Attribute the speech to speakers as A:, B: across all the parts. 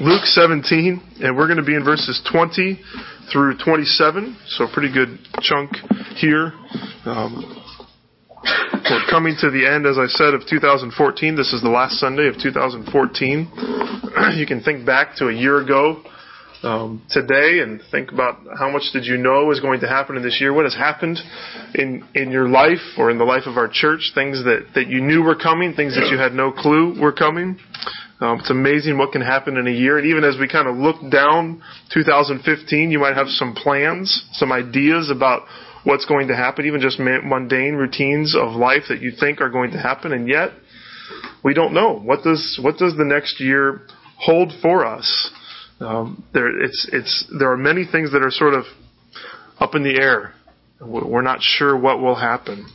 A: Luke 17, and we're going to be in verses 20 through 27, so a pretty good chunk here. Um, we're coming to the end, as I said, of 2014. This is the last Sunday of 2014. you can think back to a year ago um, today and think about how much did you know is going to happen in this year? What has happened in in your life or in the life of our church? Things that that you knew were coming, things that you had no clue were coming. Um, it's amazing what can happen in a year. And even as we kind of look down 2015, you might have some plans, some ideas about what's going to happen, even just mundane routines of life that you think are going to happen, and yet we don't know. What does what does the next year hold for us? Um, there, it's it's there are many things that are sort of up in the air. We're not sure what will happen.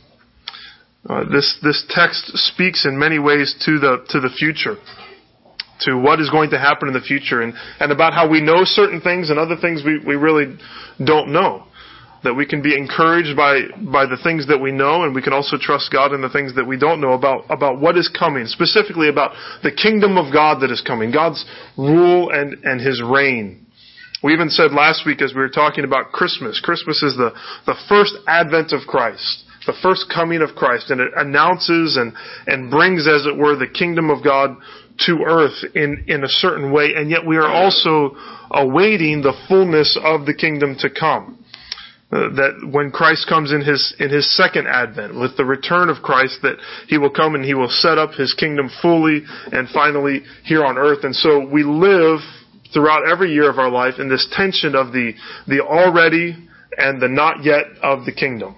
A: Uh, this this text speaks in many ways to the to the future to what is going to happen in the future and, and about how we know certain things and other things we, we really don't know. That we can be encouraged by, by the things that we know and we can also trust God in the things that we don't know about, about what is coming, specifically about the kingdom of God that is coming, God's rule and, and His reign. We even said last week as we were talking about Christmas, Christmas is the, the first advent of Christ the first coming of Christ, and it announces and, and brings, as it were, the kingdom of God to earth in, in a certain way, and yet we are also awaiting the fullness of the kingdom to come. Uh, that when Christ comes in his in his second advent, with the return of Christ, that he will come and he will set up his kingdom fully and finally here on earth. And so we live throughout every year of our life in this tension of the the already and the not yet of the kingdom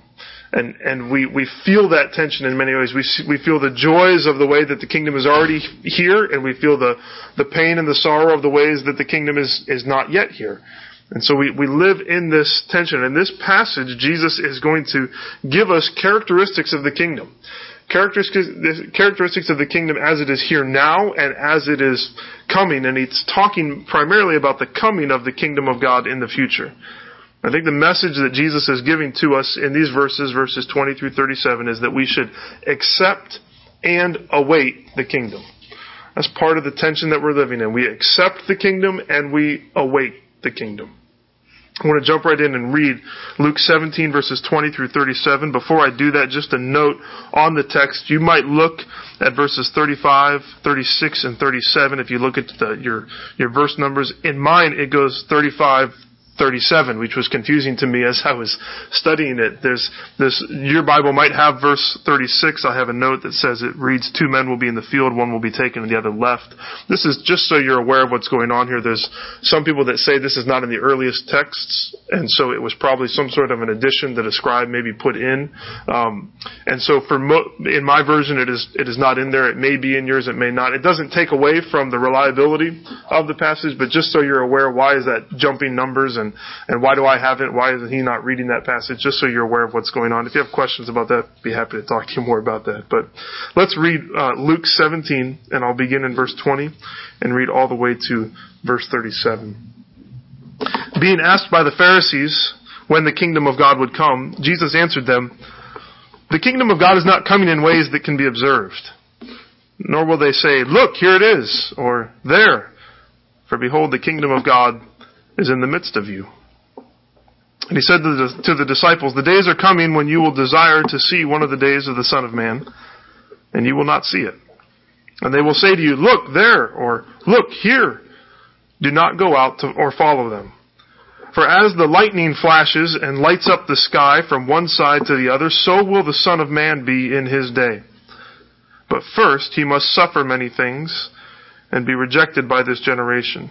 A: and and we we feel that tension in many ways. We we feel the joys of the way that the kingdom is already here, and we feel the the pain and the sorrow of the ways that the kingdom is is not yet here. And so we, we live in this tension. In this passage, Jesus is going to give us characteristics of the kingdom. Characteristics, characteristics of the kingdom as it is here now and as it is coming. And he's talking primarily about the coming of the kingdom of God in the future. I think the message that Jesus is giving to us in these verses, verses 20 through 37, is that we should accept and await the kingdom. That's part of the tension that we're living in. We accept the kingdom and we await the kingdom. I want to jump right in and read Luke 17 verses 20 through 37. Before I do that, just a note on the text. You might look at verses 35, 36, and 37 if you look at the, your, your verse numbers. In mine, it goes 35, 37, which was confusing to me as I was studying it. There's this, your Bible might have verse 36. I have a note that says it reads, two men will be in the field, one will be taken and the other left. This is just so you're aware of what's going on here. There's some people that say this is not in the earliest texts, and so it was probably some sort of an addition that a scribe maybe put in. Um, and so for mo- in my version, it is, it is not in there. It may be in yours, it may not. It doesn't take away from the reliability of the passage, but just so you're aware, why is that jumping numbers and and, and why do I have it? Why is he not reading that passage? Just so you're aware of what's going on. If you have questions about that, I'd be happy to talk to you more about that. But let's read uh, Luke 17, and I'll begin in verse 20 and read all the way to verse 37. Being asked by the Pharisees when the kingdom of God would come, Jesus answered them, The kingdom of God is not coming in ways that can be observed. Nor will they say, Look, here it is, or there. For behold, the kingdom of God is in the midst of you. And he said to the, to the disciples, The days are coming when you will desire to see one of the days of the Son of Man, and you will not see it. And they will say to you, Look there, or Look here. Do not go out to, or follow them. For as the lightning flashes and lights up the sky from one side to the other, so will the Son of Man be in his day. But first he must suffer many things and be rejected by this generation.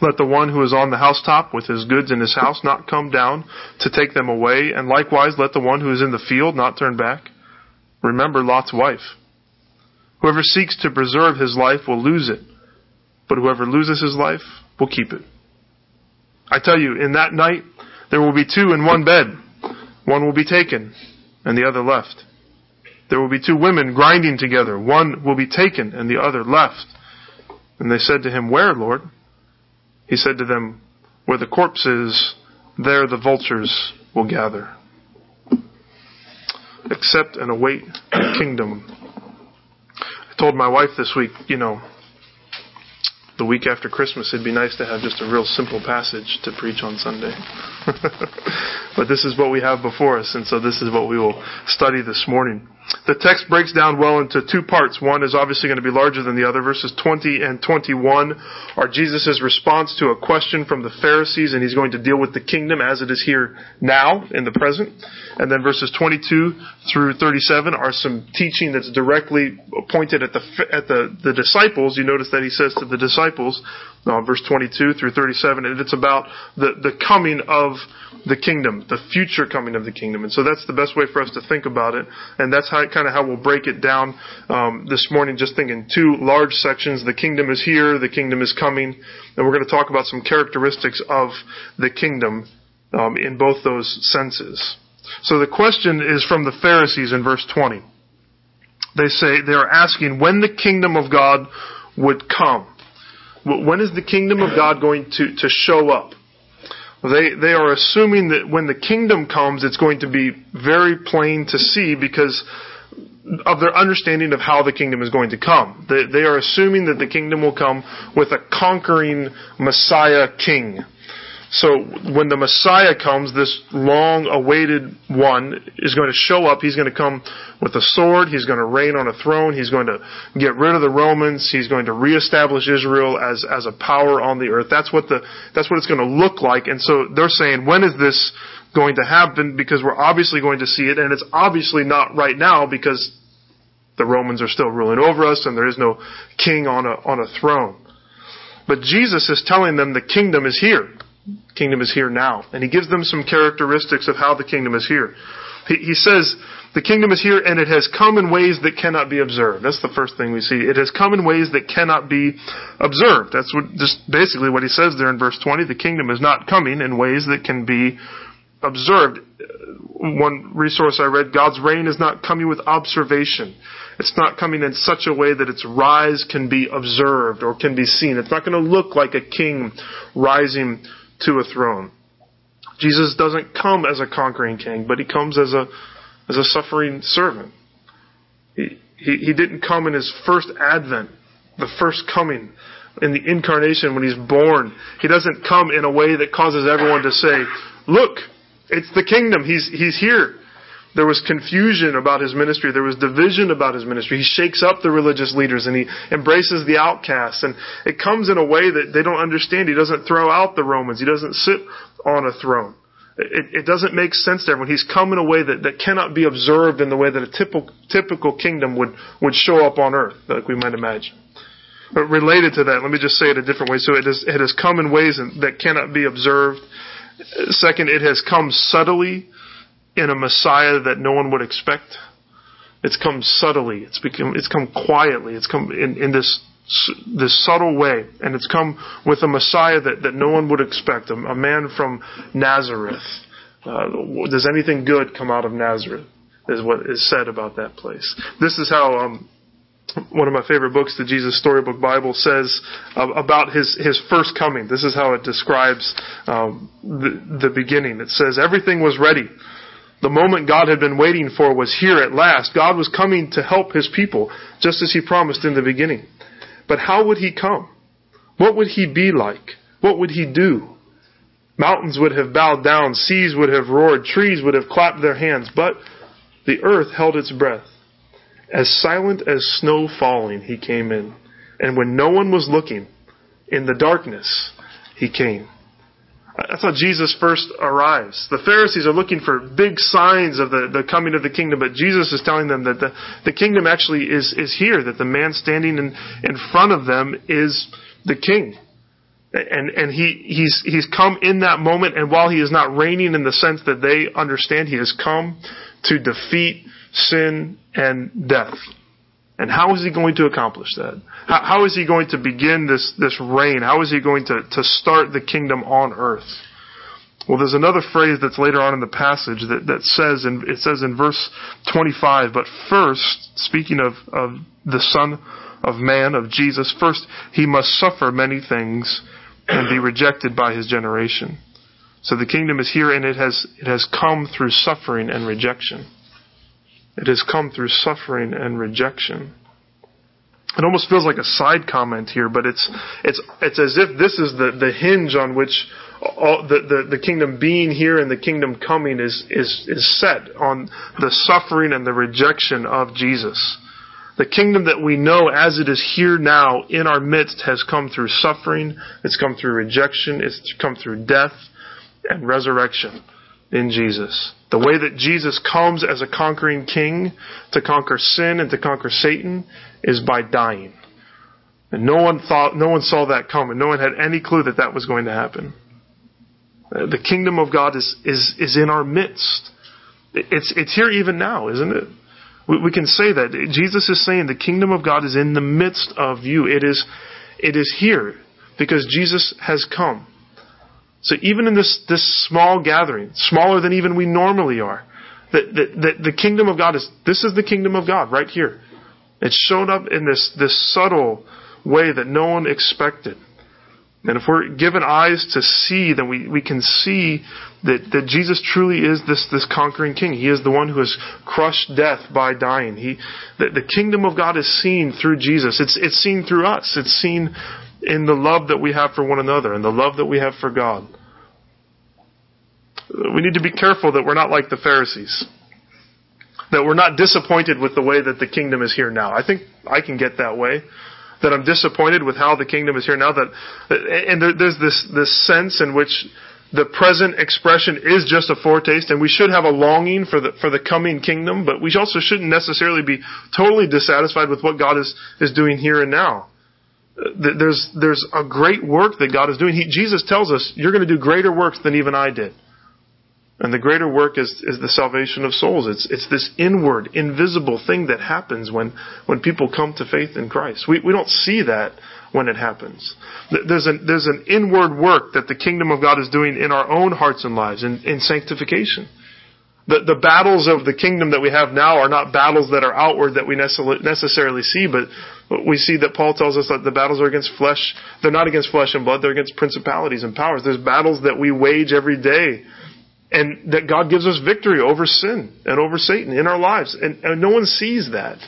A: let the one who is on the housetop with his goods in his house not come down to take them away, and likewise let the one who is in the field not turn back. Remember Lot's wife. Whoever seeks to preserve his life will lose it, but whoever loses his life will keep it. I tell you, in that night, there will be two in one bed. One will be taken, and the other left. There will be two women grinding together. One will be taken, and the other left. And they said to him, Where, Lord? He said to them, Where the corpse is, there the vultures will gather. Accept and await the kingdom. I told my wife this week, you know, the week after Christmas, it'd be nice to have just a real simple passage to preach on Sunday. but this is what we have before us, and so this is what we will study this morning. The text breaks down well into two parts. One is obviously going to be larger than the other. Verses 20 and 21 are Jesus' response to a question from the Pharisees, and he's going to deal with the kingdom as it is here now, in the present. And then verses 22 through 37 are some teaching that's directly pointed at the, at the, the disciples. You notice that he says to the disciples, uh, verse 22 through 37, and it's about the, the coming of the kingdom, the future coming of the kingdom. And so that's the best way for us to think about it. And that's how, kind of how we'll break it down um, this morning, just thinking two large sections. The kingdom is here, the kingdom is coming. And we're going to talk about some characteristics of the kingdom um, in both those senses. So the question is from the Pharisees in verse 20. They say, they are asking when the kingdom of God would come. When is the kingdom of God going to, to show up? They, they are assuming that when the kingdom comes, it's going to be very plain to see because of their understanding of how the kingdom is going to come. They, they are assuming that the kingdom will come with a conquering Messiah king. So when the Messiah comes, this long awaited one is going to show up. He's going to come with a sword. He's going to reign on a throne. He's going to get rid of the Romans. He's going to reestablish Israel as, as a power on the earth. That's what the, that's what it's going to look like. And so they're saying, when is this going to happen? Because we're obviously going to see it and it's obviously not right now because the Romans are still ruling over us and there is no king on a, on a throne. But Jesus is telling them the kingdom is here kingdom is here now. And he gives them some characteristics of how the kingdom is here. He, he says, the kingdom is here and it has come in ways that cannot be observed. That's the first thing we see. It has come in ways that cannot be observed. That's what, just basically what he says there in verse 20. The kingdom is not coming in ways that can be observed. One resource I read, God's reign is not coming with observation. It's not coming in such a way that its rise can be observed or can be seen. It's not going to look like a king rising to a throne. Jesus doesn't come as a conquering king, but he comes as a as a suffering servant. He, he, he didn't come in his first advent, the first coming in the incarnation when he's born. He doesn't come in a way that causes everyone to say, "Look, it's the kingdom. He's he's here." There was confusion about his ministry. There was division about his ministry. He shakes up the religious leaders and he embraces the outcasts. And it comes in a way that they don't understand. He doesn't throw out the Romans. He doesn't sit on a throne. It, it doesn't make sense to everyone. He's come in a way that, that cannot be observed in the way that a typical, typical kingdom would, would show up on earth, like we might imagine. But related to that, let me just say it a different way. So it, is, it has come in ways that cannot be observed. Second, it has come subtly in a Messiah that no one would expect. It's come subtly. It's become, it's come quietly. It's come in, in this, this subtle way. And it's come with a Messiah that, that no one would expect. A, a man from Nazareth. Uh, does anything good come out of Nazareth? Is what is said about that place. This is how, um, one of my favorite books, the Jesus Storybook Bible, says uh, about his, his first coming. This is how it describes um, the, the beginning. It says, Everything was ready. The moment God had been waiting for was here at last. God was coming to help his people, just as he promised in the beginning. But how would he come? What would he be like? What would he do? Mountains would have bowed down, seas would have roared, trees would have clapped their hands, but the earth held its breath. As silent as snow falling, he came in. And when no one was looking, in the darkness, he came. That's how Jesus first arrives. The Pharisees are looking for big signs of the, the coming of the kingdom, but Jesus is telling them that the, the kingdom actually is, is here, that the man standing in, in front of them is the king. And, and he, he's, he's come in that moment, and while he is not reigning in the sense that they understand, he has come to defeat sin and death. And how is he going to accomplish that? How, how is he going to begin this, this reign? How is he going to, to start the kingdom on earth? Well, there's another phrase that's later on in the passage that, that says, in, it says in verse 25, but first, speaking of, of the Son of Man, of Jesus, first he must suffer many things and be rejected by his generation. So the kingdom is here and it has, it has come through suffering and rejection. It has come through suffering and rejection. It almost feels like a side comment here, but it's it's it's as if this is the, the hinge on which all, the, the the kingdom being here and the kingdom coming is is is set on the suffering and the rejection of Jesus. The kingdom that we know as it is here now in our midst has come through suffering, it's come through rejection, it's come through death and resurrection in Jesus. The way that Jesus comes as a conquering king to conquer sin and to conquer Satan is by dying. And no one thought, no one saw that coming. No one had any clue that that was going to happen. Uh, the kingdom of God is, is, is in our midst. It's, it's here even now, isn't it? We, we can say that. Jesus is saying the kingdom of God is in the midst of you. It is, it is here because Jesus has come. So even in this, this small gathering, smaller than even we normally are, that, that, that the kingdom of God is, this is the kingdom of God right here. It's shown up in this, this subtle way that no one expected. And if we're given eyes to see, then we, we can see that, that Jesus truly is this, this conquering king. He is the one who has crushed death by dying. He, the, the kingdom of God is seen through Jesus. It's, it's seen through us. It's seen in the love that we have for one another and the love that we have for God. We need to be careful that we're not like the Pharisees. That we're not disappointed with the way that the kingdom is here now. I think I can get that way. That I'm disappointed with how the kingdom is here now. That, and there's this, this sense in which the present expression is just a foretaste, and we should have a longing for the for the coming kingdom, but we also shouldn't necessarily be totally dissatisfied with what God is is doing here and now there's there's a great work that God is doing. He, Jesus tells us, "You're going to do greater works than even I did." And the greater work is, is the salvation of souls. It's, it's this inward, invisible thing that happens when, when people come to faith in Christ. We, we don't see that when it happens. There's an, there's an inward work that the kingdom of God is doing in our own hearts and lives in, in sanctification. The, the battles of the kingdom that we have now are not battles that are outward that we necessarily see, but we see that Paul tells us that the battles are against flesh. They're not against flesh and blood, they're against principalities and powers. There's battles that we wage every day and that God gives us victory over sin and over Satan in our lives. And, and no one sees that.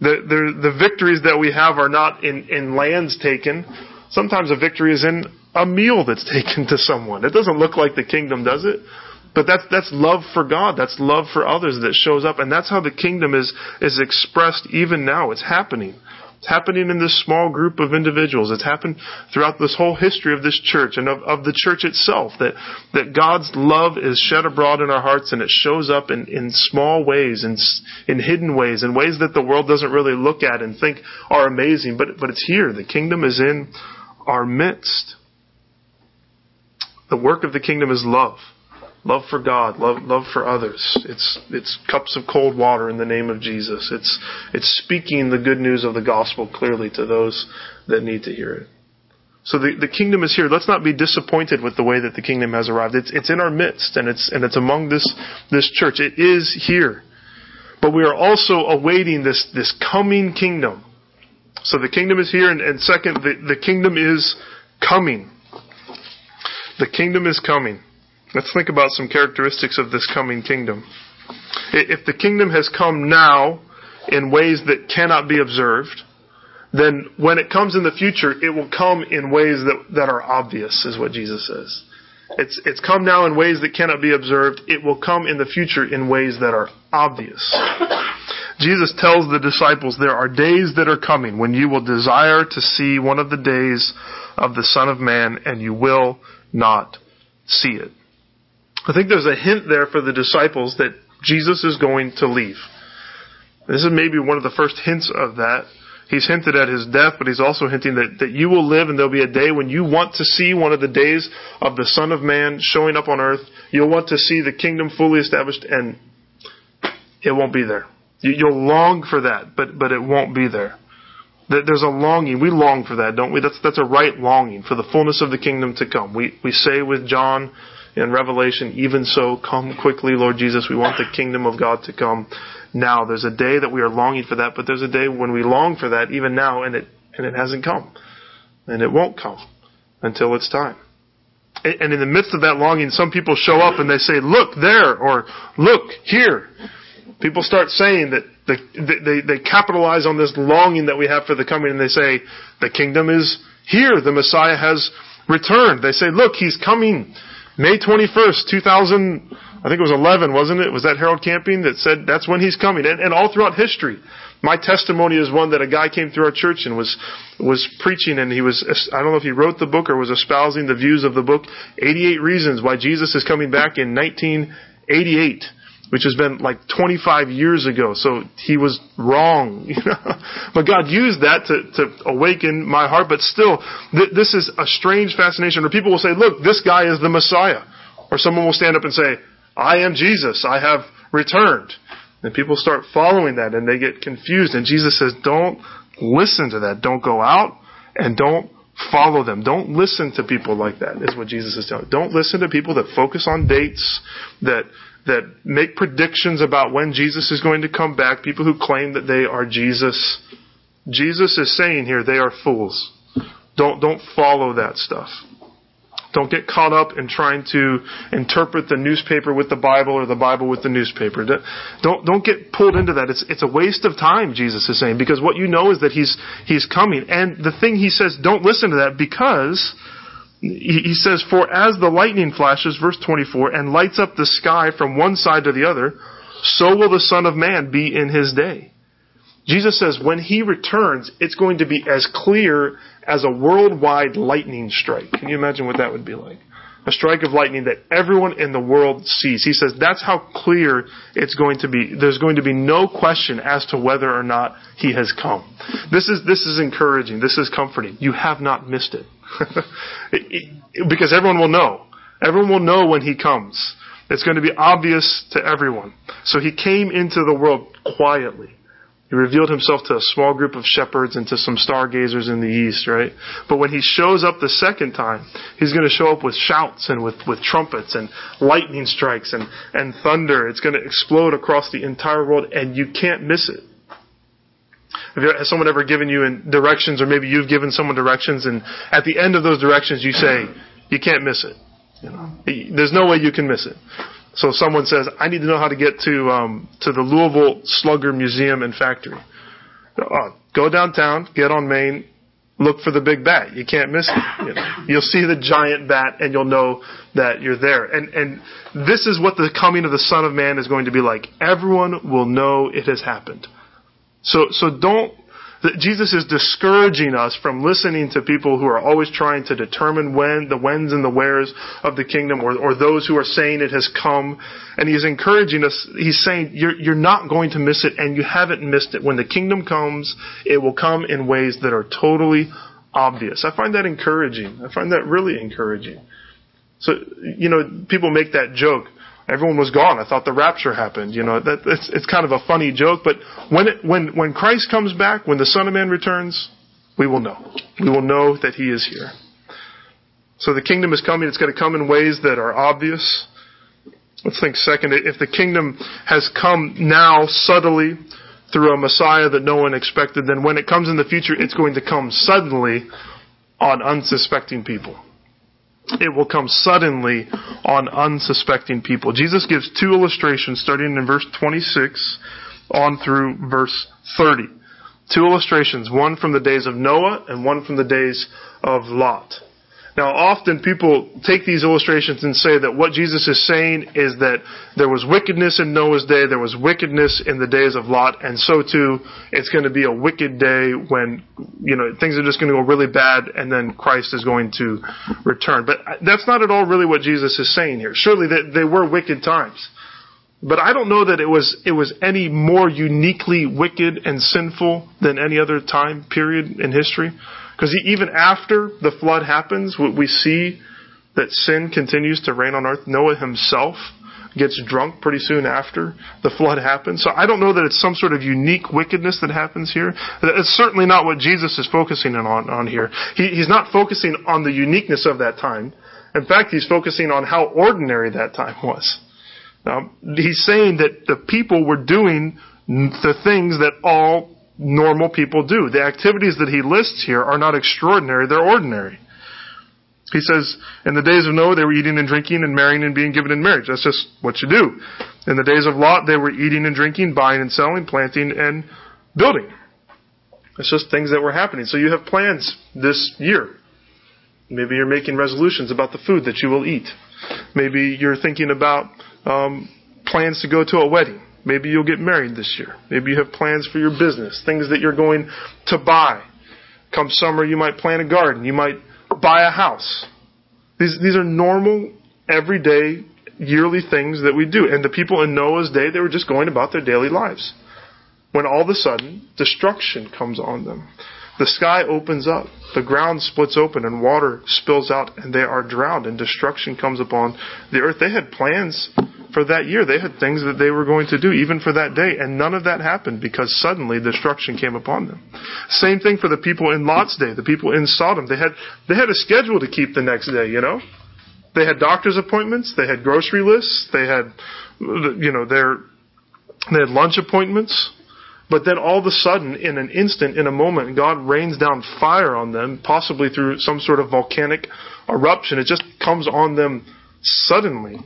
A: The, the, the victories that we have are not in, in lands taken. Sometimes a victory is in a meal that's taken to someone. It doesn't look like the kingdom, does it? But that's, that's love for God. That's love for others that shows up. And that's how the kingdom is, is expressed even now. It's happening. It's happening in this small group of individuals. It's happened throughout this whole history of this church and of, of the church itself. That, that God's love is shed abroad in our hearts and it shows up in, in small ways, in, in hidden ways, in ways that the world doesn't really look at and think are amazing. But, but it's here. The kingdom is in our midst. The work of the kingdom is love love for God, love love for others. It's it's cups of cold water in the name of Jesus. It's it's speaking the good news of the gospel clearly to those that need to hear it. So the, the kingdom is here. Let's not be disappointed with the way that the kingdom has arrived. It's it's in our midst and it's and it's among this this church. It is here. But we are also awaiting this this coming kingdom. So the kingdom is here and, and second the, the kingdom is coming. The kingdom is coming. Let's think about some characteristics of this coming kingdom. If the kingdom has come now in ways that cannot be observed, then when it comes in the future, it will come in ways that, that are obvious, is what Jesus says. It's, it's come now in ways that cannot be observed. It will come in the future in ways that are obvious. Jesus tells the disciples, there are days that are coming when you will desire to see one of the days of the Son of Man and you will not see it. I think there's a hint there for the disciples that Jesus is going to leave. This is maybe one of the first hints of that. He's hinted at his death, but he's also hinting that, that you will live and there'll be a day when you want to see one of the days of the Son of Man showing up on earth. You'll want to see the kingdom fully established and it won't be there. You'll long for that, but, but it won't be there. There's a longing. We long for that, don't we? That's, that's a right longing for the fullness of the kingdom to come. We, we say with John in Revelation, even so, come quickly, Lord Jesus. We want the kingdom of God to come now. There's a day that we are longing for that, but there's a day when we long for that even now and it, and it hasn't come. And it won't come until it's time. And in the midst of that longing, some people show up and they say, look there, or look here. People start saying that the, they, they capitalize on this longing that we have for the coming and they say, the kingdom is here. The Messiah has returned. They say, look, he's coming. May 21st, 2000, I think it was 11, wasn't it? Was that Harold Camping that said that's when he's coming? And, and all throughout history. My testimony is one that a guy came through our church and was, was preaching and he was, I don't know if he wrote the book or was espousing the views of the book, 88 Reasons Why Jesus is Coming Back in 1988 which has been like 25 years ago. So he was wrong. But God used that to, to awaken my heart. But still, th- this is a strange fascination. where people will say, look, this guy is the Messiah. Or someone will stand up and say, I am Jesus. I have returned. And people start following that and they get confused. And Jesus says, don't listen to that. Don't go out and don't follow them. Don't listen to people like that, is what Jesus is telling. Don't listen to people that focus on dates, that that make predictions about when Jesus is going to come back, people who claim that they are Jesus. Jesus is saying here they are fools. Don't, don't follow that stuff. Don't get caught up in trying to interpret the newspaper with the Bible or the Bible with the newspaper. Don't, don't get pulled into that. It's, it's a waste of time, Jesus is saying, because what you know is that He's, He's coming. And the thing He says, don't listen to that because he says, For as the lightning flashes, verse 24, and lights up the sky from one side to the other, so will the Son of Man be in his day. Jesus says, when he returns, it's going to be as clear as a worldwide lightning strike. Can you imagine what that would be like? A strike of lightning that everyone in the world sees. He says that's how clear it's going to be. There's going to be no question as to whether or not he has come. This is, this is encouraging. This is comforting. You have not missed it. because everyone will know. Everyone will know when he comes. It's going to be obvious to everyone. So he came into the world quietly. He revealed himself to a small group of shepherds and to some stargazers in the east, right? But when he shows up the second time, he's going to show up with shouts and with, with trumpets and lightning strikes and, and thunder. It's going to explode across the entire world and you can't miss it. Has someone ever given you directions, or maybe you've given someone directions, and at the end of those directions you say, you can't miss it. You know, there's no way you can miss it. So someone says, I need to know how to get to um, to the Louisville Slugger Museum and Factory. Oh, go downtown, get on Main, look for the big bat. You can't miss it. You know. You'll see the giant bat, and you'll know that you're there. And and this is what the coming of the Son of Man is going to be like. Everyone will know it has happened. So, so don't, Jesus is discouraging us from listening to people who are always trying to determine when, the whens and the wheres of the kingdom, or, or those who are saying it has come. And he's encouraging us, he's saying, you're, you're not going to miss it, and you haven't missed it. When the kingdom comes, it will come in ways that are totally obvious. I find that encouraging. I find that really encouraging. So, you know, people make that joke everyone was gone. I thought the rapture happened. You know, that, it's, it's kind of a funny joke, but when it, when, when Christ comes back, when the Son of Man returns, we will know. We will know that He is here. So the kingdom is coming. It's going to come in ways that are obvious. Let's think second. If the kingdom has come now subtly through a Messiah that no one expected, then when it comes in the future, it's going to come suddenly on unsuspecting people it will come suddenly on unsuspecting people. Jesus gives two illustrations starting in verse 26 on through verse 30. Two illustrations, one from the days of Noah and one from the days of Lot. Now, often people take these illustrations and say that what Jesus is saying is that there was wickedness in Noah's day, there was wickedness in the days of Lot, and so too, it's going to be a wicked day when, you know, things are just going to go really bad and then Christ is going to return. But uh, that's not at all really what Jesus is saying here. Surely they, they were wicked times. But I don't know that it was, it was any more uniquely wicked and sinful than any other time period in history. Because even after the flood happens, we see that sin continues to reign on earth. Noah himself gets drunk pretty soon after the flood happens. So I don't know that it's some sort of unique wickedness that happens here. It's certainly not what Jesus is focusing on, on here. He, he's not focusing on the uniqueness of that time. In fact, he's focusing on how ordinary that time was. Now, he's saying that the people were doing the things that all normal people do. The activities that he lists here are not extraordinary, they're ordinary. He says, in the days of Noah, they were eating and drinking and marrying and being given in marriage. That's just what you do. In the days of Lot, they were eating and drinking, buying and selling, planting and building. It's just things that were happening. So you have plans this year. Maybe you're making resolutions about the food that you will eat. Maybe you're thinking about um, plans to go to a wedding. Maybe you'll get married this year. Maybe you have plans for your business, things that you're going to buy. Come summer, you might plant a garden. You might buy a house. These, these are normal, everyday, yearly things that we do. And the people in Noah's day, they were just going about their daily lives. When all of a sudden, destruction comes on them. The sky opens up, the ground splits open, and water spills out, and they are drowned, and destruction comes upon the earth. They had plans for that year. They had things that they were going to do even for that day, and none of that happened because suddenly destruction came upon them. Same thing for the people in Lot's day, the people in Sodom. They had they had a schedule to keep the next day, you know. They had doctor's appointments, they had grocery lists, they had you know, their they had lunch appointments. But then all of a sudden, in an instant, in a moment, God rains down fire on them, possibly through some sort of volcanic eruption. It just comes on them suddenly.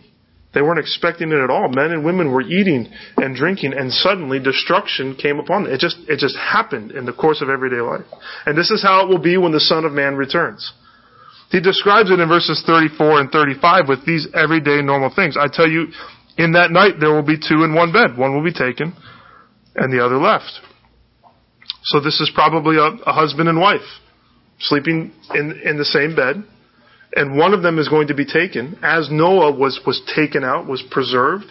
A: They weren't expecting it at all. Men and women were eating and drinking, and suddenly destruction came upon them. It just, it just happened in the course of everyday life. And this is how it will be when the Son of Man returns. He describes it in verses 34 and 35 with these everyday normal things. I tell you, in that night there will be two in one bed. One will be taken, and the other left. So this is probably a, a husband and wife sleeping in, in the same bed, and one of them is going to be taken, as Noah was, was taken out, was preserved,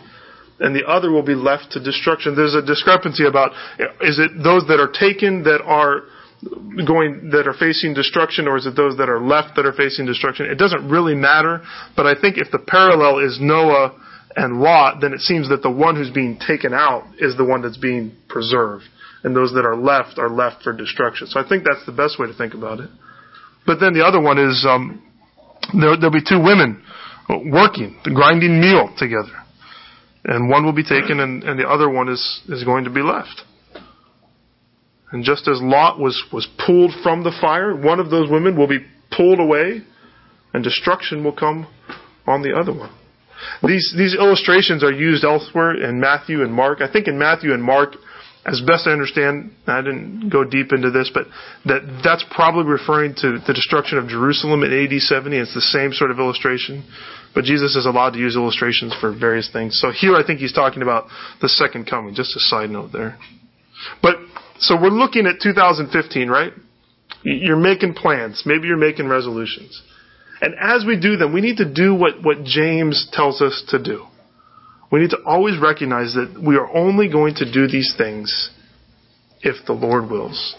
A: and the other will be left to destruction. There's a discrepancy about, is it those that are taken that are going, that are facing destruction, or is it those that are left that are facing destruction? It doesn't really matter, but I think if the parallel is Noah and Lot, then it seems that the one who's being taken out is the one that's being preserved. And those that are left are left for destruction. So I think that's the best way to think about it. But then the other one is um, there, will be two women working, grinding meal together. And one will be taken and, and the other one is, is going to be left. And just as Lot was, was pulled from the fire, one of those women will be pulled away and destruction will come on the other one. These, these illustrations are used elsewhere in Matthew and Mark. I think in Matthew and Mark, as best I understand, I didn't go deep into this, but that that's probably referring to the destruction of Jerusalem in AD 70. It's the same sort of illustration. But Jesus is allowed to use illustrations for various things. So here I think he's talking about the second coming. Just a side note there. But, so we're looking at 2015, right? You're making plans. Maybe you're making resolutions. And as we do them, we need to do what, what James tells us to do. We need to always recognize that we are only going to do these things if the Lord wills.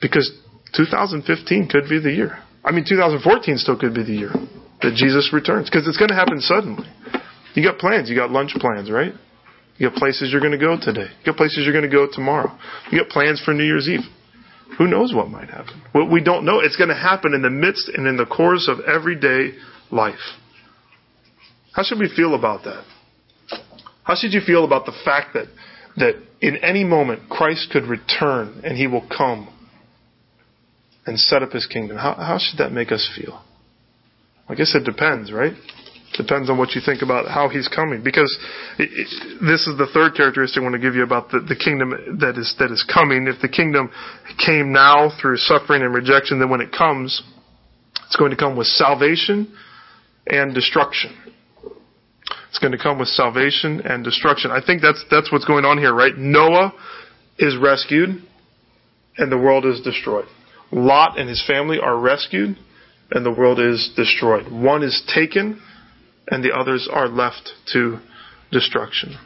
A: Because 2015 could be the year. I mean, 2014 still could be the year that Jesus returns. Because it's going to happen suddenly. You got plans. You got lunch plans, right? You got places you're going to go today. You got places you're going to go tomorrow. You got plans for New Year's Eve. Who knows what might happen? What we don't know. It's going to happen in the midst and in the course of everyday life. How should we feel about that? How should you feel about the fact that, that in any moment Christ could return and he will come and set up his kingdom? How, how should that make us feel? I guess it depends, right? Depends on what you think about how he's coming. Because it, it, this is the third characteristic I want to give you about the, the kingdom that is, that is coming. If the kingdom came now through suffering and rejection, then when it comes, it's going to come with salvation and destruction. Going to come with salvation and destruction. I think that's, that's what's going on here, right? Noah is rescued and the world is destroyed. Lot and his family are rescued and the world is destroyed. One is taken and the others are left to destruction.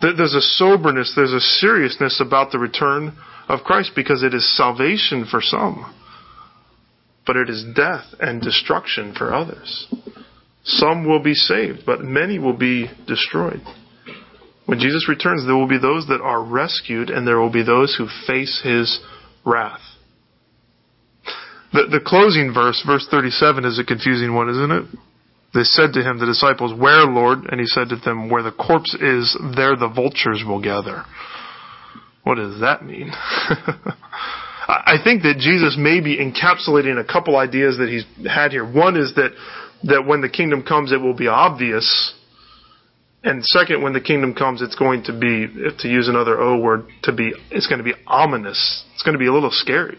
A: There's a soberness, there's a seriousness about the return of Christ because it is salvation for some, but it is death and destruction for others. Some will be saved, but many will be destroyed. When Jesus returns, there will be those that are rescued, and there will be those who face his wrath. The, the closing verse, verse 37, is a confusing one, isn't it? They said to him, the disciples, Where, Lord? And he said to them, Where the corpse is, there the vultures will gather. What does that mean? I think that Jesus may be encapsulating a couple ideas that he's had here. One is that, that when the kingdom comes, it will be obvious. And second, when the kingdom comes, it's going to be, to use another O word, to be, it's going to be ominous. It's going to be a little scary.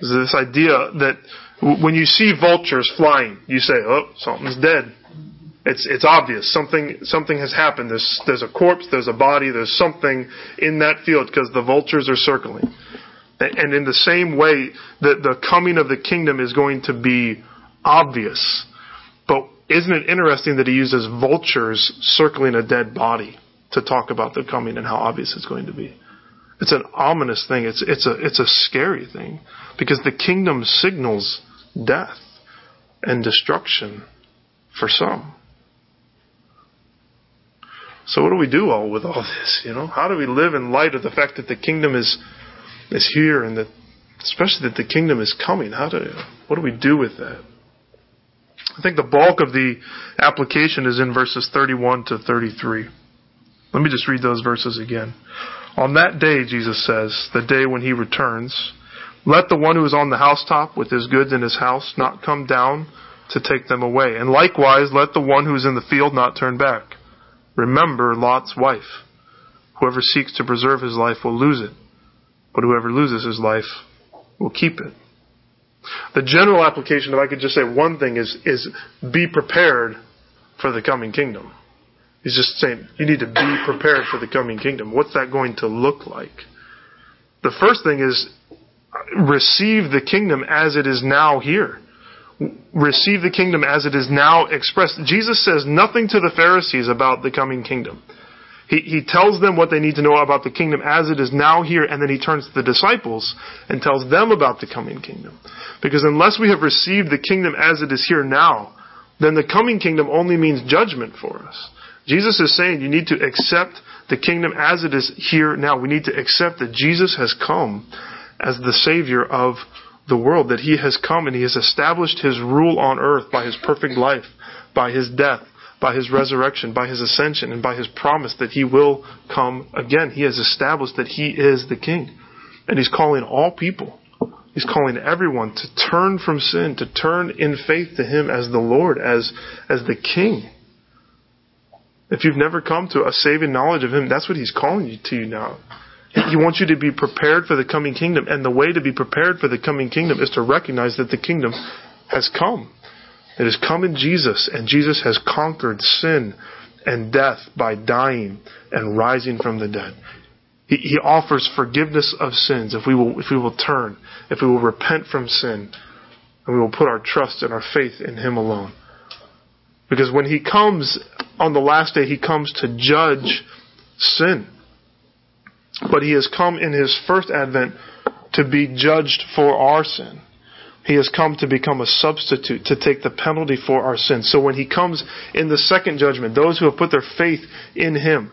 A: This idea that when you see vultures flying, you say, "Oh, something's dead." It's it's obvious something something has happened. There's there's a corpse, there's a body, there's something in that field because the vultures are circling. And in the same way, that the coming of the kingdom is going to be obvious. But isn't it interesting that he uses vultures circling a dead body to talk about the coming and how obvious it's going to be? It's an ominous thing. It's it's a it's a scary thing because the kingdom signals death and destruction for some. So what do we do all with all this? You know, how do we live in light of the fact that the kingdom is is here and that especially that the kingdom is coming? How do what do we do with that? I think the bulk of the application is in verses 31 to 33. Let me just read those verses again. On that day, Jesus says, the day when he returns, let the one who is on the housetop with his goods in his house not come down to take them away. And likewise, let the one who is in the field not turn back. Remember Lot's wife. Whoever seeks to preserve his life will lose it, but whoever loses his life will keep it. The general application, if I could just say one thing, is, is be prepared for the coming kingdom. He's just saying you need to be prepared for the coming kingdom. What's that going to look like? The first thing is receive the kingdom as it is now here. Receive the kingdom as it is now expressed. Jesus says nothing to the Pharisees about the coming kingdom. He, he tells them what they need to know about the kingdom as it is now here, and then he turns to the disciples and tells them about the coming kingdom. Because unless we have received the kingdom as it is here now, then the coming kingdom only means judgment for us. Jesus is saying you need to accept the kingdom as it is here now. We need to accept that Jesus has come as the Savior of the world, that He has come and He has established His rule on earth by His perfect life, by His death, by His resurrection, by His ascension, and by His promise that He will come again. He has established that He is the King. And He's calling all people. He's calling everyone to turn from sin, to turn in faith to Him as the Lord, as, as the King. If you've never come to a saving knowledge of Him, that's what He's calling you to now. He wants you to be prepared for the coming kingdom. And the way to be prepared for the coming kingdom is to recognize that the kingdom has come. It has come in Jesus, and Jesus has conquered sin and death by dying and rising from the dead. He, he offers forgiveness of sins if we will, if we will turn, if we will repent from sin, and we will put our trust and our faith in Him alone. Because when He comes on the last day, He comes to judge sin. But He has come in His first advent to be judged for our sin. He has come to become a substitute, to take the penalty for our sins. So when He comes in the second judgment, those who have put their faith in Him,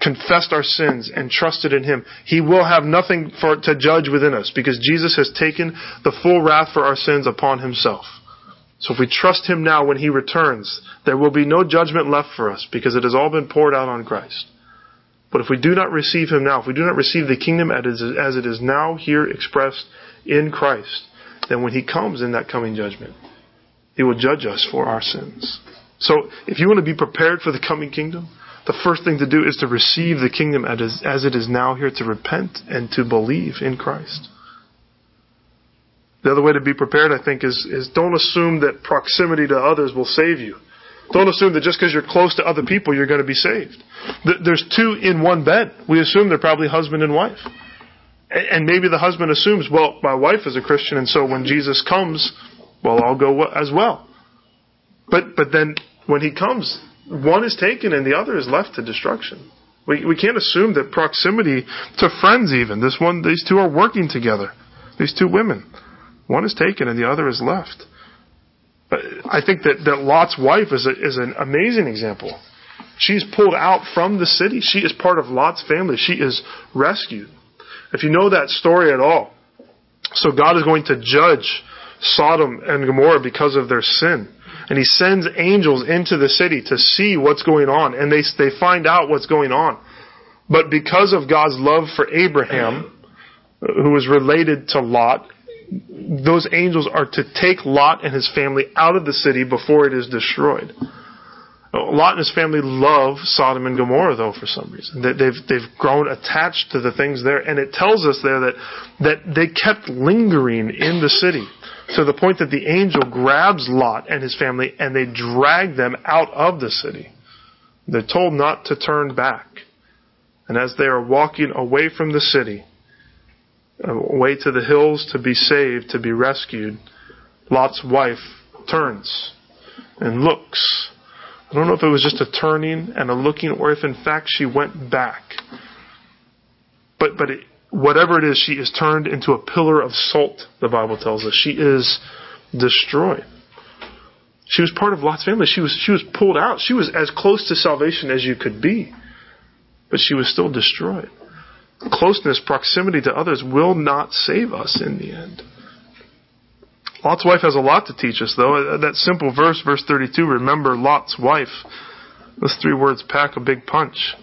A: confessed our sins and trusted in Him, He will have nothing for, to judge within us because Jesus has taken the full wrath for our sins upon Himself. So if we trust Him now when He returns, there will be no judgment left for us because it has all been poured out on Christ. But if we do not receive Him now, if we do not receive the kingdom as it is now here expressed in Christ, then when He comes in that coming judgment, He will judge us for our sins. So if you want to be prepared for the coming kingdom, the first thing to do is to receive the kingdom as it is now here, to repent and to believe in Christ. The other way to be prepared, I think, is, is don't assume that proximity to others will save you. Don't assume that just because you're close to other people, you're going to be saved. There's two in one bed. We assume they're probably husband and wife. And maybe the husband assumes, well, my wife is a Christian, and so when Jesus comes, well, I'll go as well. But, but then when he comes, one is taken and the other is left to destruction. We, we can't assume that proximity to friends even, this one, these two are working together. These two women. One is taken and the other is left. I think that, that Lot's wife is, a, is an amazing example. She's pulled out from the city. She is part of Lot's family. She is rescued. If you know that story at all, so God is going to judge Sodom and Gomorrah because of their sin. And he sends angels into the city to see what's going on. And they, they find out what's going on. But because of God's love for Abraham, who was related to Lot, those angels are to take Lot and his family out of the city before it is destroyed. Lot and his family love Sodom and Gomorrah, though, for some reason. They've, they've grown attached to the things there. And it tells us there that, that they kept lingering in the city to the point that the angel grabs Lot and his family and they drag them out of the city. They're told not to turn back. And as they are walking away from the city, away to the hills to be saved, to be rescued, Lot's wife turns and looks. I don't know if it was just a turning and a looking or if in fact she went back. But, but it, whatever it is, she is turned into a pillar of salt, the Bible tells us. She is destroyed. She was part of Lot's family. She was, she was pulled out. She was as close to salvation as you could be. But she was still destroyed closeness, proximity to others will not save us in the end. Lot's wife has a lot to teach us, though. Uh, that simple verse, verse 32, remember Lot's wife. Those three words pack a big punch.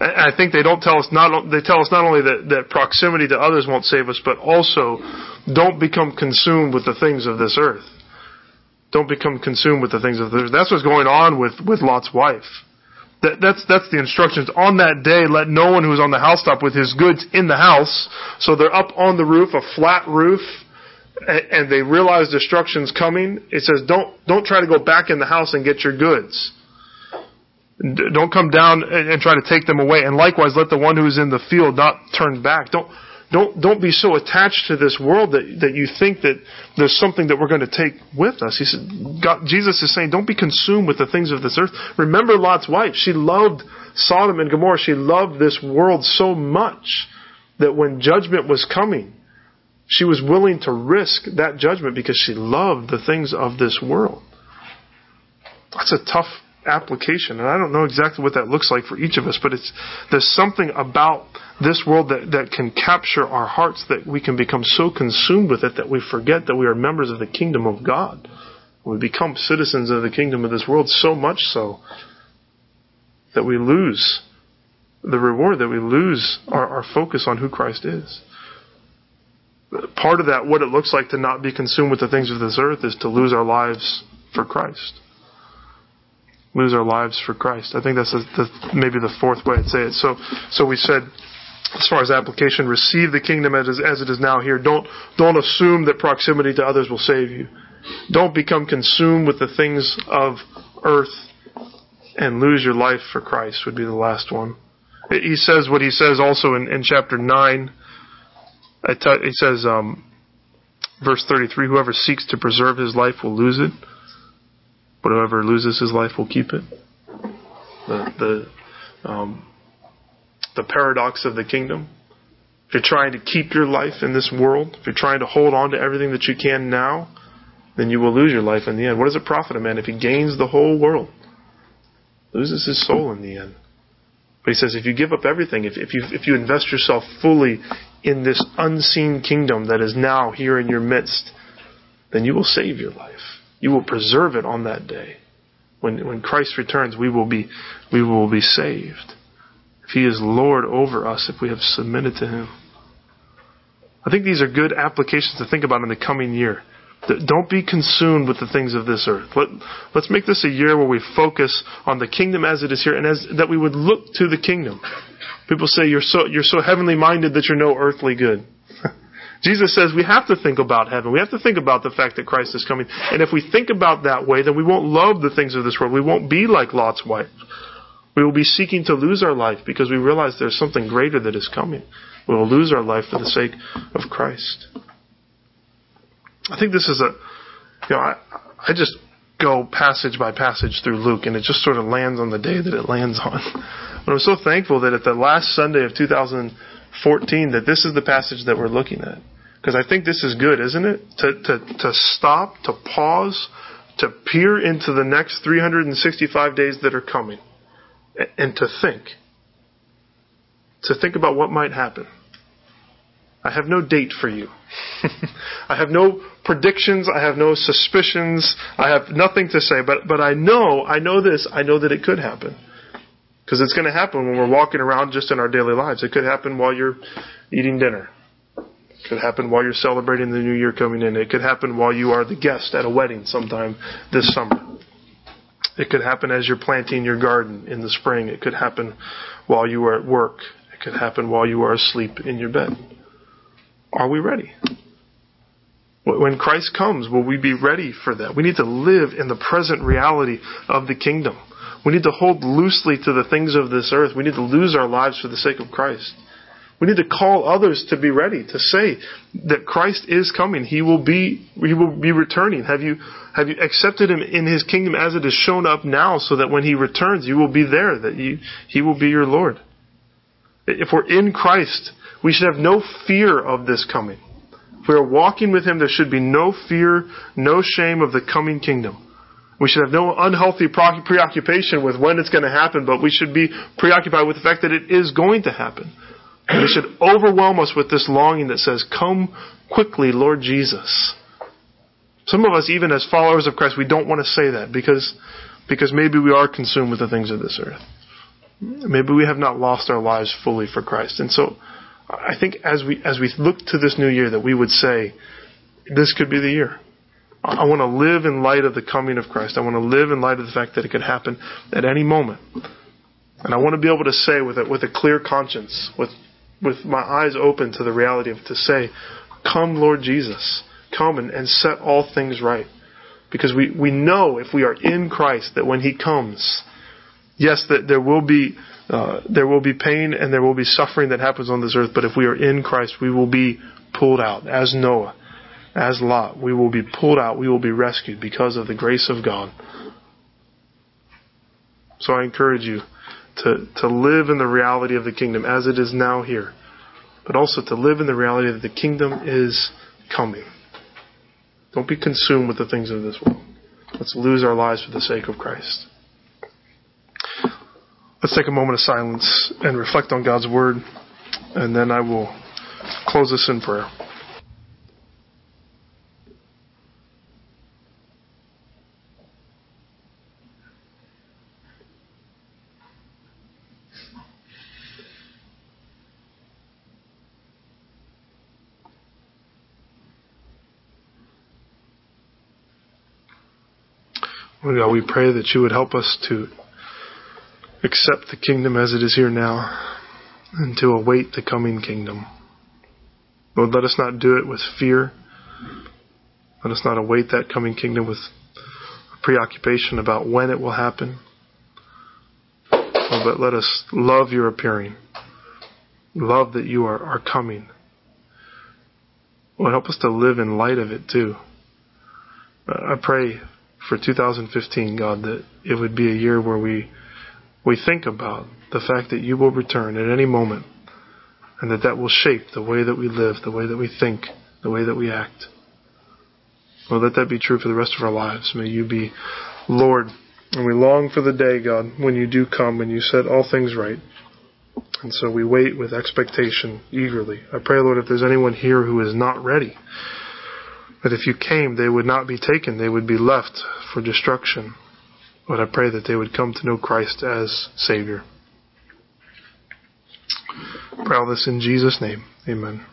A: I think they don't tell us not, they tell us not only that, that proximity to others won't save us, but also don't become consumed with the things of this earth. Don't become consumed with the things of this earth. That's what's going on with, with Lot's wife. That, that's, that's the instructions. On that day, let no one who is on the housetop with his goods in the house, so they're up on the roof, a flat roof, and they realize destruction's coming. It says, don't, don't try to go back in the house and get your goods. Don't come down and try to take them away. And likewise, let the one who is in the field not turn back. Don't, don't, don't be so attached to this world that, that you think that there's something that we're going to take with us. He said, God, Jesus is saying, don't be consumed with the things of this earth. Remember Lot's wife. She loved Sodom and Gomorrah. She loved this world so much that when judgment was coming, she was willing to risk that judgment because she loved the things of this world. That's a tough application. And I don't know exactly what that looks like for each of us, but it's, there's something about this world that, that can capture our hearts that we can become so consumed with it that we forget that we are members of the kingdom of God. We become citizens of the kingdom of this world so much so that we lose the reward, that we lose our, our focus on who Christ is. Part of that, what it looks like to not be consumed with the things of this earth, is to lose our lives for Christ lose our lives for Christ. I think that's the, the, maybe the fourth way I'd say it. So, so we said, as far as application, receive the kingdom as, as it is now here. Don't, don't assume that proximity to others will save you. Don't become consumed with the things of earth and lose your life for Christ would be the last one. He says what he says also in, in chapter 9. He says, um, verse 33, whoever seeks to preserve his life will lose it but whoever loses his life will keep it. The the um, the paradox of the kingdom. If you're trying to keep your life in this world, if you're trying to hold on to everything that you can now, then you will lose your life in the end. What does it profit a man if he gains the whole world? Loses his soul in the end. But he says if you give up everything, if, if you if you invest yourself fully in this unseen kingdom that is now here in your midst, then you will save your life. You will preserve it on that day. When, when Christ returns, we will be, we will be saved. If He is Lord over us, if we have submitted to Him. I think these are good applications to think about in the coming year. Don't be consumed with the things of this earth. Let, us make this a year where we focus on the kingdom as it is here and as, that we would look to the kingdom. People say you're so, you're so heavenly minded that you're no earthly good. Jesus says we have to think about heaven. We have to think about the fact that Christ is coming. And if we think about that way, then we won't love the things of this world. We won't be like Lot's wife. We will be seeking to lose our life because we realize there's something greater that is coming. We will lose our life for the sake of Christ. I think this is a, you know, I, I just go passage by passage through Luke and it just sort of lands on the day that it lands on. But I'm so thankful that at the last Sunday of 2014 that this is the passage that we're looking at. Because I think this is good, isn't it? To, to, to stop, to pause, to peer into the next 365 days that are coming and to think. To think about what might happen. I have no date for you. I have no predictions. I have no suspicions. I have nothing to say. But, but I know, I know this. I know that it could happen. Because it's going to happen when we're walking around just in our daily lives. It could happen while you're eating dinner. It could happen while you're celebrating the new year coming in. It could happen while you are the guest at a wedding sometime this summer. It could happen as you're planting your garden in the spring. It could happen while you are at work. It could happen while you are asleep in your bed. Are we ready? When Christ comes, will we be ready for that? We need to live in the present reality of the kingdom. We need to hold loosely to the things of this earth. We need to lose our lives for the sake of Christ. We need to call others to be ready to say that Christ is coming. He will be he will be returning. Have you have you accepted him in his kingdom as it is shown up now so that when he returns you will be there that you, he will be your Lord. If we're in Christ, we should have no fear of this coming. If we are walking with him there should be no fear, no shame of the coming kingdom. We should have no unhealthy preoccupation with when it's going to happen, but we should be preoccupied with the fact that it is going to happen. And it should overwhelm us with this longing that says, Come quickly, Lord Jesus. Some of us, even as followers of Christ, we don't want to say that because, because maybe we are consumed with the things of this earth. Maybe we have not lost our lives fully for Christ. And so I think as we, as we look to this new year that we would say, this could be the year. I want to live in light of the coming of Christ. I want to live in light of the fact that it could happen at any moment. And I want to be able to say with a, with a clear conscience, with, with my eyes open to the reality of to say, come Lord Jesus, come and, and set all things right. Because we, we know if we are in Christ that when He comes, yes, that there will be, uh, there will be pain and there will be suffering that happens on this earth, but if we are in Christ, we will be pulled out as Noah as Lot. We will be pulled out. We will be rescued because of the grace of God. So I encourage you to, to live in the reality of the kingdom as it is now here, but also to live in the reality that the kingdom is coming. Don't be consumed with the things of this world. Let's lose our lives for the sake of Christ. Let's take a moment of silence and reflect on God's word, and then I will close this in prayer. God, we pray that you would help us to accept the kingdom as it is here now and to await the coming kingdom. Lord, let us not do it with fear. Let us not await that coming kingdom with preoccupation about when it will happen. but let us love your appearing. Love that you are, are coming. Lord, help us to live in light of it too. I pray for 2015, God, that it would be a year where we we think about the fact that you will return at any moment, and that that will shape the way that we live, the way that we think, the way that we act. Well, let that be true for the rest of our lives. May you be Lord, and we long for the day, God, when you do come and you set all things right. And so we wait with expectation eagerly. I pray, Lord, if there's anyone here who is not ready, that if you came, they would not be taken, they would be left for destruction. But I pray that they would come to know Christ as Savior. I pray all this in Jesus' name. Amen.